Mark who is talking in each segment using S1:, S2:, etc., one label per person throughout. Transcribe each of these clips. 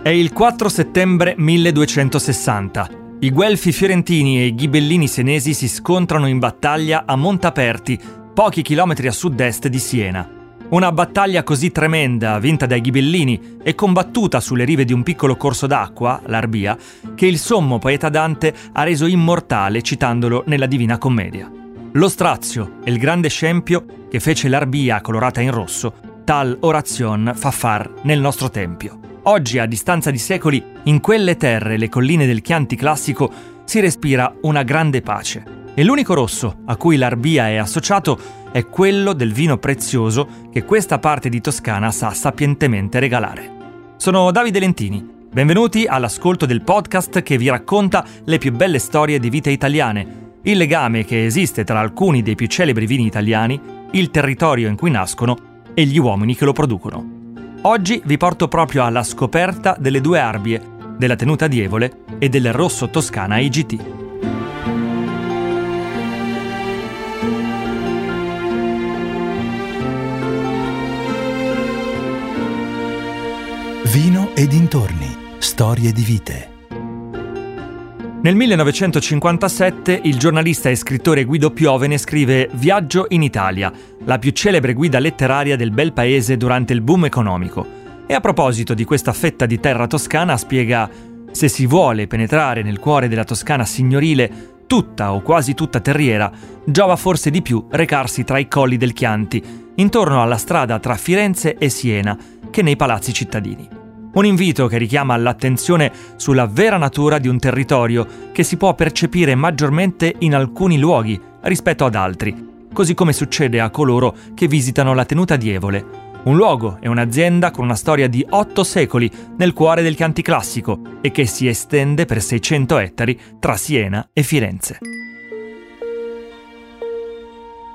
S1: È il 4 settembre 1260. I guelfi fiorentini e i ghibellini senesi si scontrano in battaglia a Montaperti, pochi chilometri a sud-est di Siena. Una battaglia così tremenda, vinta dai ghibellini e combattuta sulle rive di un piccolo corso d'acqua, l'Arbia, che il sommo poeta Dante ha reso immortale citandolo nella Divina Commedia. Lo strazio e il grande scempio che fece l'Arbia colorata in rosso, tal oration fa far nel nostro tempio. Oggi, a distanza di secoli, in quelle terre, le colline del Chianti classico, si respira una grande pace. E l'unico rosso a cui l'Arbia è associato è quello del vino prezioso che questa parte di Toscana sa sapientemente regalare. Sono Davide Lentini. Benvenuti all'ascolto del podcast che vi racconta le più belle storie di vite italiane, il legame che esiste tra alcuni dei più celebri vini italiani, il territorio in cui nascono e gli uomini che lo producono. Oggi vi porto proprio alla scoperta delle due arbie, della tenuta di Evole e del rosso Toscana IGT.
S2: Vino e dintorni, storie di vite.
S1: Nel 1957 il giornalista e scrittore Guido Piovene scrive Viaggio in Italia, la più celebre guida letteraria del bel paese durante il boom economico. E a proposito di questa fetta di terra toscana spiega se si vuole penetrare nel cuore della Toscana signorile, tutta o quasi tutta terriera, giova forse di più recarsi tra i colli del Chianti, intorno alla strada tra Firenze e Siena, che nei palazzi cittadini. Un invito che richiama l'attenzione sulla vera natura di un territorio che si può percepire maggiormente in alcuni luoghi rispetto ad altri, così come succede a coloro che visitano la tenuta di Evole, un luogo e un'azienda con una storia di otto secoli nel cuore del Chianti classico e che si estende per 600 ettari tra Siena e Firenze.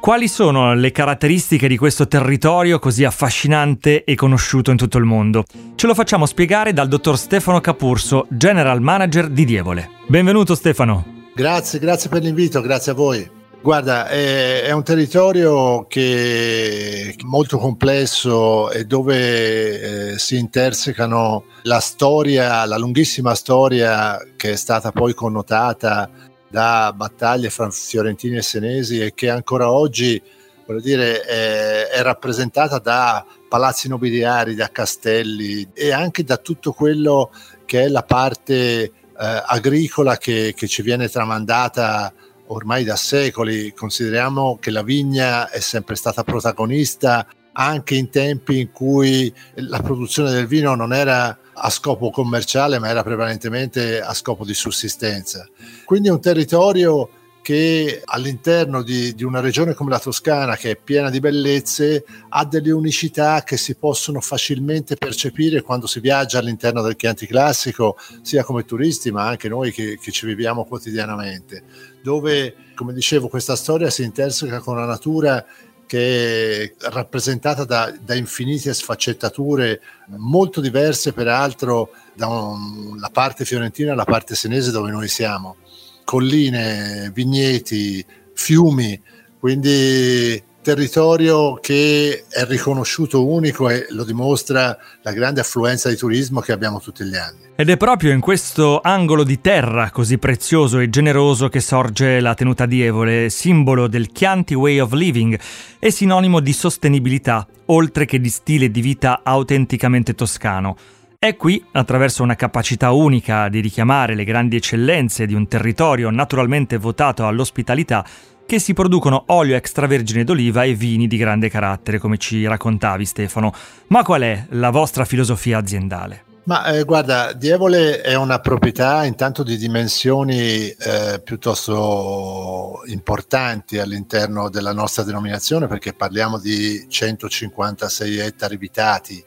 S1: Quali sono le caratteristiche di questo territorio così affascinante e conosciuto in tutto il mondo? Ce lo facciamo spiegare dal dottor Stefano Capurso, General Manager di Dievole. Benvenuto Stefano.
S3: Grazie, grazie per l'invito, grazie a voi. Guarda, è, è, un territorio che è molto complesso e dove eh, si intersecano la storia, la lunghissima storia che è stata poi connotata da battaglie fra fiorentini e senesi e che ancora oggi dire, è, è, rappresentata da palazzi nobiliari, da castelli e anche da tutto quello che è la parte eh, agricola che, che, ci viene tramandata ormai da secoli. Consideriamo che la vigna è sempre stata protagonista anche in tempi in cui la produzione del vino non era a scopo commerciale, ma era prevalentemente a scopo di sussistenza. Quindi è un territorio che all'interno di, di, una regione come la Toscana, che è piena di bellezze, ha delle unicità che si possono facilmente percepire quando si viaggia all'interno del Chianti Classico, sia come turisti, ma anche noi che, che ci viviamo quotidianamente, dove, come dicevo, questa storia si interseca con la natura che è rappresentata da, da, infinite sfaccettature molto diverse peraltro dalla parte fiorentina alla parte senese dove noi siamo. Colline, vigneti, fiumi, quindi territorio che è riconosciuto unico e lo dimostra la grande affluenza di turismo che abbiamo tutti gli anni.
S1: Ed è proprio in questo angolo di terra così prezioso e generoso che sorge la tenuta di Evole, simbolo del Chianti Way of Living e sinonimo di sostenibilità, oltre che di stile di vita autenticamente toscano. È qui, attraverso una capacità unica di richiamare le grandi eccellenze di un territorio naturalmente votato all'ospitalità, che si producono olio extravergine d'oliva e vini di grande carattere, come ci raccontavi Stefano. Ma qual è la vostra filosofia aziendale?
S3: Ma eh, guarda, Dievole è una proprietà intanto di dimensioni eh, piuttosto importanti all'interno della nostra denominazione perché parliamo di 156 ettari abitati.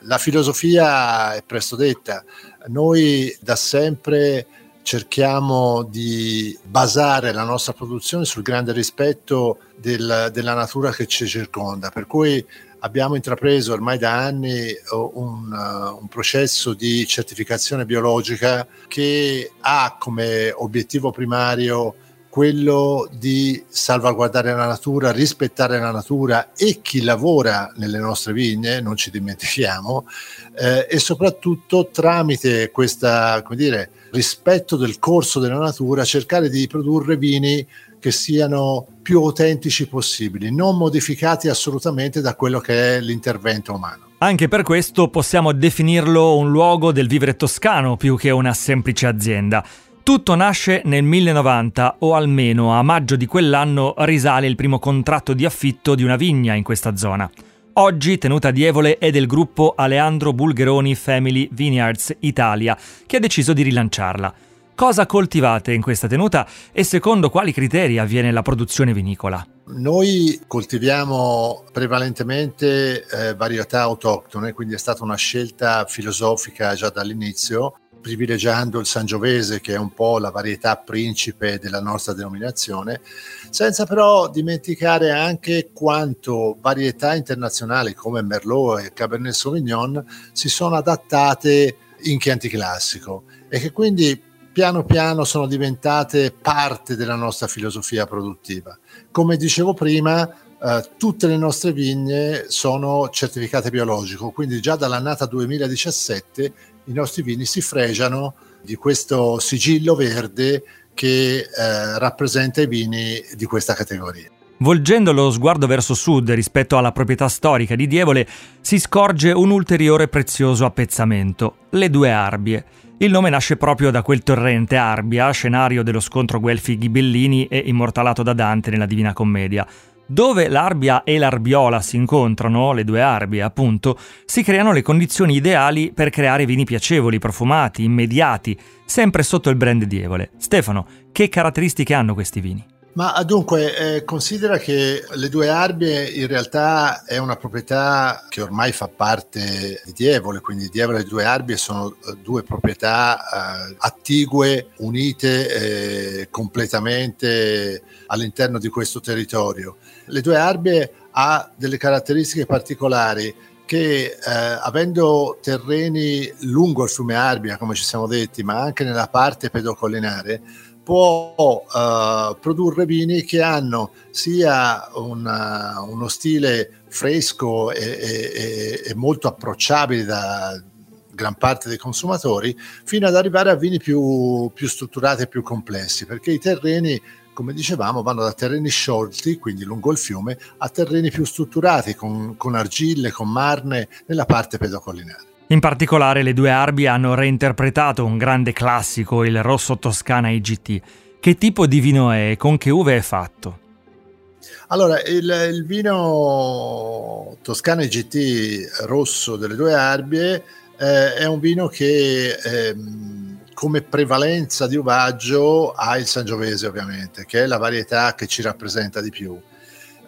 S3: La filosofia è presto detta, noi da sempre cerchiamo di basare la nostra produzione sul grande rispetto del, della natura che ci circonda, per cui abbiamo intrapreso ormai da anni un, un, processo di certificazione biologica che ha come obiettivo primario quello di salvaguardare la natura, rispettare la natura e chi lavora nelle nostre vigne, non ci dimentichiamo, eh, e soprattutto tramite questo rispetto del corso della natura cercare di produrre vini che siano più autentici possibili, non modificati assolutamente da quello che è l'intervento umano.
S1: Anche per questo possiamo definirlo un luogo del vivere toscano più che una semplice azienda. Tutto nasce nel 1090 o almeno a maggio di quell'anno risale il primo contratto di affitto di una vigna in questa zona. Oggi tenuta di Evole è del gruppo Aleandro Bulgheroni Family Vineyards Italia, che ha deciso di rilanciarla. Cosa coltivate in questa tenuta e secondo quali criteri avviene la produzione vinicola?
S3: Noi coltiviamo prevalentemente eh, varietà autoctone, quindi è stata una scelta filosofica già dall'inizio, privilegiando il Sangiovese, che è un po' la varietà principe della nostra denominazione, senza però dimenticare anche quanto varietà internazionali come Merlot e Cabernet Sauvignon si sono adattate in Chianti Classico e che quindi piano piano sono diventate parte della nostra filosofia produttiva. Come dicevo prima, eh, tutte le nostre vigne sono certificate biologico, quindi già dall'annata 2017 i nostri vini si fregiano di questo sigillo verde che eh, rappresenta i vini di questa categoria.
S1: Volgendo lo sguardo verso sud rispetto alla proprietà storica di Dievole, si scorge un ulteriore prezioso appezzamento, le due Arbie. Il nome nasce proprio da quel torrente Arbia, scenario dello scontro Guelfi-Ghibellini e immortalato da Dante nella Divina Commedia. Dove l'Arbia e l'Arbiola si incontrano, le due Arbie appunto, si creano le condizioni ideali per creare vini piacevoli, profumati, immediati, sempre sotto il brand Dievole. Stefano, che caratteristiche hanno questi vini?
S3: Ma dunque, eh, considera che le due Arbie in realtà è una proprietà che ormai fa parte di Dievole, quindi Dievole e le due Arbie sono eh, due proprietà eh, attigue, unite eh, completamente all'interno di questo territorio. Le due Arbie ha delle caratteristiche particolari che eh, avendo terreni lungo il fiume Arbia, come ci siamo detti, ma anche nella parte pedocollinare, può uh, produrre vini che hanno sia una, uno stile fresco e, e, e, molto approcciabile da gran parte dei consumatori, fino ad arrivare a vini più, più strutturati e più complessi, perché i terreni come dicevamo, vanno da terreni sciolti, quindi lungo il fiume, a terreni più strutturati, con, con argille, con marne, nella parte pedocollinare.
S1: In particolare le due Arbi hanno reinterpretato un grande classico, il Rosso Toscana IGT. Che tipo di vino è e con che uve è fatto?
S3: Allora, il, il vino Toscana IGT rosso delle due Arbie eh, è un vino che eh, come prevalenza di uvaggio ha il Sangiovese ovviamente, che è la varietà che ci rappresenta di più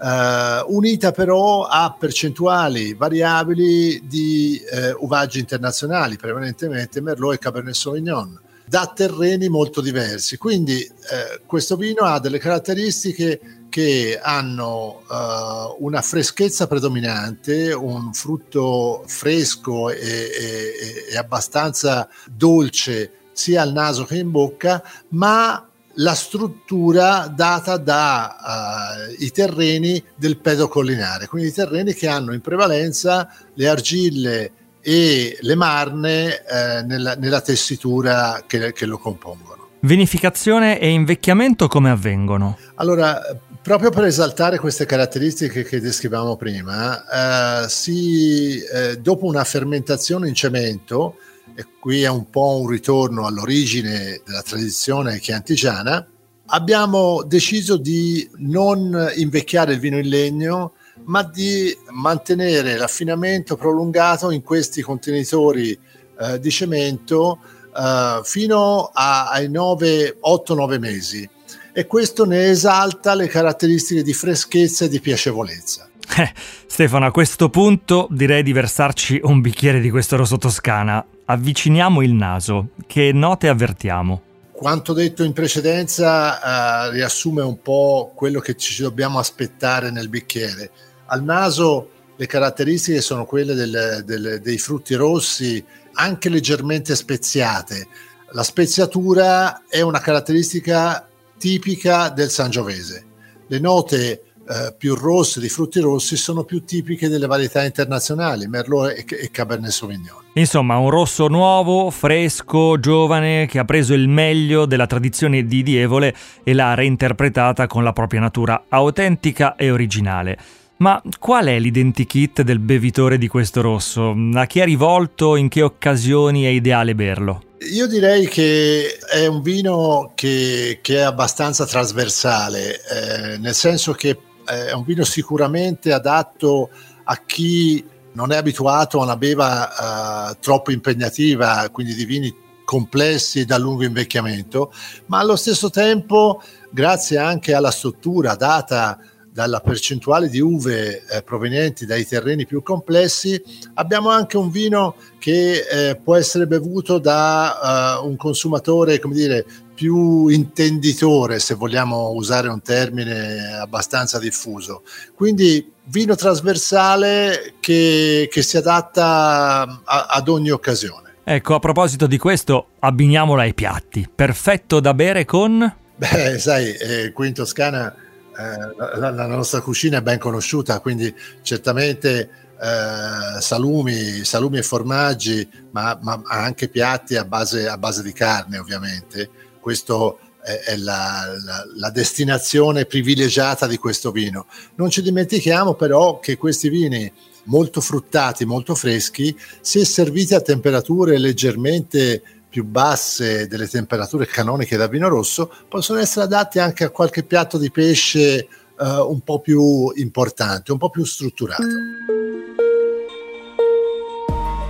S3: eh, unita però a percentuali variabili di eh, uvaggi internazionali, prevalentemente Merlot e Cabernet Sauvignon, da terreni molto diversi. Quindi eh, questo vino ha delle caratteristiche che hanno uh, una freschezza predominante, un frutto fresco e, e, e abbastanza dolce sia al naso che in bocca, ma la struttura data dai uh, terreni del pedocollinare, quindi i terreni che hanno in prevalenza le argille e le marne eh, nella, nella, tessitura che, che, lo compongono.
S1: Vinificazione e invecchiamento come avvengono?
S3: Allora, proprio per esaltare queste caratteristiche che descrivevamo prima, eh, si, eh, dopo una fermentazione in cemento, e qui è un po' un ritorno all'origine della tradizione chiantigiana, abbiamo deciso di non invecchiare il vino in legno, ma di mantenere l'affinamento prolungato in questi contenitori eh, di cemento eh, fino a, ai 8-9 mesi. E questo ne esalta le caratteristiche di freschezza e di piacevolezza.
S1: Eh, Stefano, a questo punto direi di versarci un bicchiere di questo rosso toscana. Avviciniamo il naso. Che note avvertiamo?
S3: Quanto detto in precedenza uh, riassume un po' quello che ci dobbiamo aspettare nel bicchiere. Al naso le caratteristiche sono quelle del, del, dei frutti rossi, anche leggermente speziate. La speziatura è una caratteristica tipica del Sangiovese. Le note eh, più rosse di frutti rossi sono più tipiche delle varietà internazionali, Merlot e, e Cabernet Sauvignon.
S1: Insomma, un rosso nuovo, fresco, giovane, che ha preso il meglio della tradizione di Dievole e l'ha reinterpretata con la propria natura autentica e originale. Ma qual è l'identikit del bevitore di questo rosso? A chi è rivolto? In che occasioni è ideale berlo?
S3: Io direi che è un vino che, che è abbastanza trasversale, eh, nel senso che è un vino sicuramente adatto a chi non è abituato a una beva uh, troppo impegnativa, quindi di vini complessi da lungo invecchiamento, ma allo stesso tempo, grazie anche alla struttura data dalla percentuale di uve eh, provenienti dai terreni più complessi, abbiamo anche un vino che eh, può essere bevuto da uh, un consumatore, come dire, più intenditore, se vogliamo usare un termine abbastanza diffuso. Quindi vino trasversale che, che si adatta a, ad ogni occasione.
S1: Ecco, a proposito di questo, abbiniamolo ai piatti. Perfetto da bere con...
S3: Beh, sai, eh, qui in Toscana eh, la, la, nostra cucina è ben conosciuta, quindi certamente eh, salumi, salumi, e formaggi, ma, ma, anche piatti a base, a base di carne, ovviamente questo è la, la, la, destinazione privilegiata di questo vino. Non ci dimentichiamo però che questi vini molto fruttati, molto freschi, se serviti a temperature leggermente più basse delle temperature canoniche da vino rosso, possono essere adatti anche a qualche piatto di pesce uh, un po' più importante, un po' più strutturato.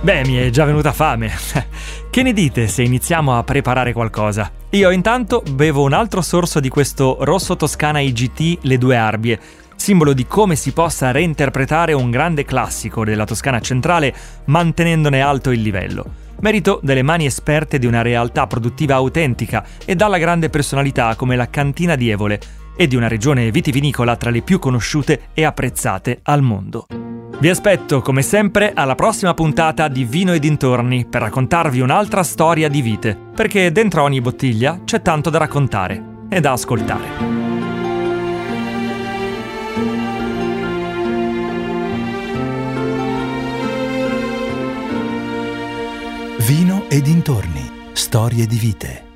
S1: Beh, mi è già venuta fame. che ne dite se iniziamo a preparare qualcosa? Io intanto bevo un altro sorso di questo rosso toscana IGT Le Due Arbie, simbolo di come si possa reinterpretare un grande classico della Toscana centrale mantenendone alto il livello. Merito delle mani esperte di una realtà produttiva autentica e dalla grande personalità come la Cantina di Evole e di una regione vitivinicola tra le più conosciute e apprezzate al mondo. Vi aspetto, come sempre, alla prossima puntata di Vino e dintorni per raccontarvi un'altra storia di vite, perché dentro ogni bottiglia c'è tanto da raccontare e da ascoltare.
S2: Vino e dintorni, storie di vite.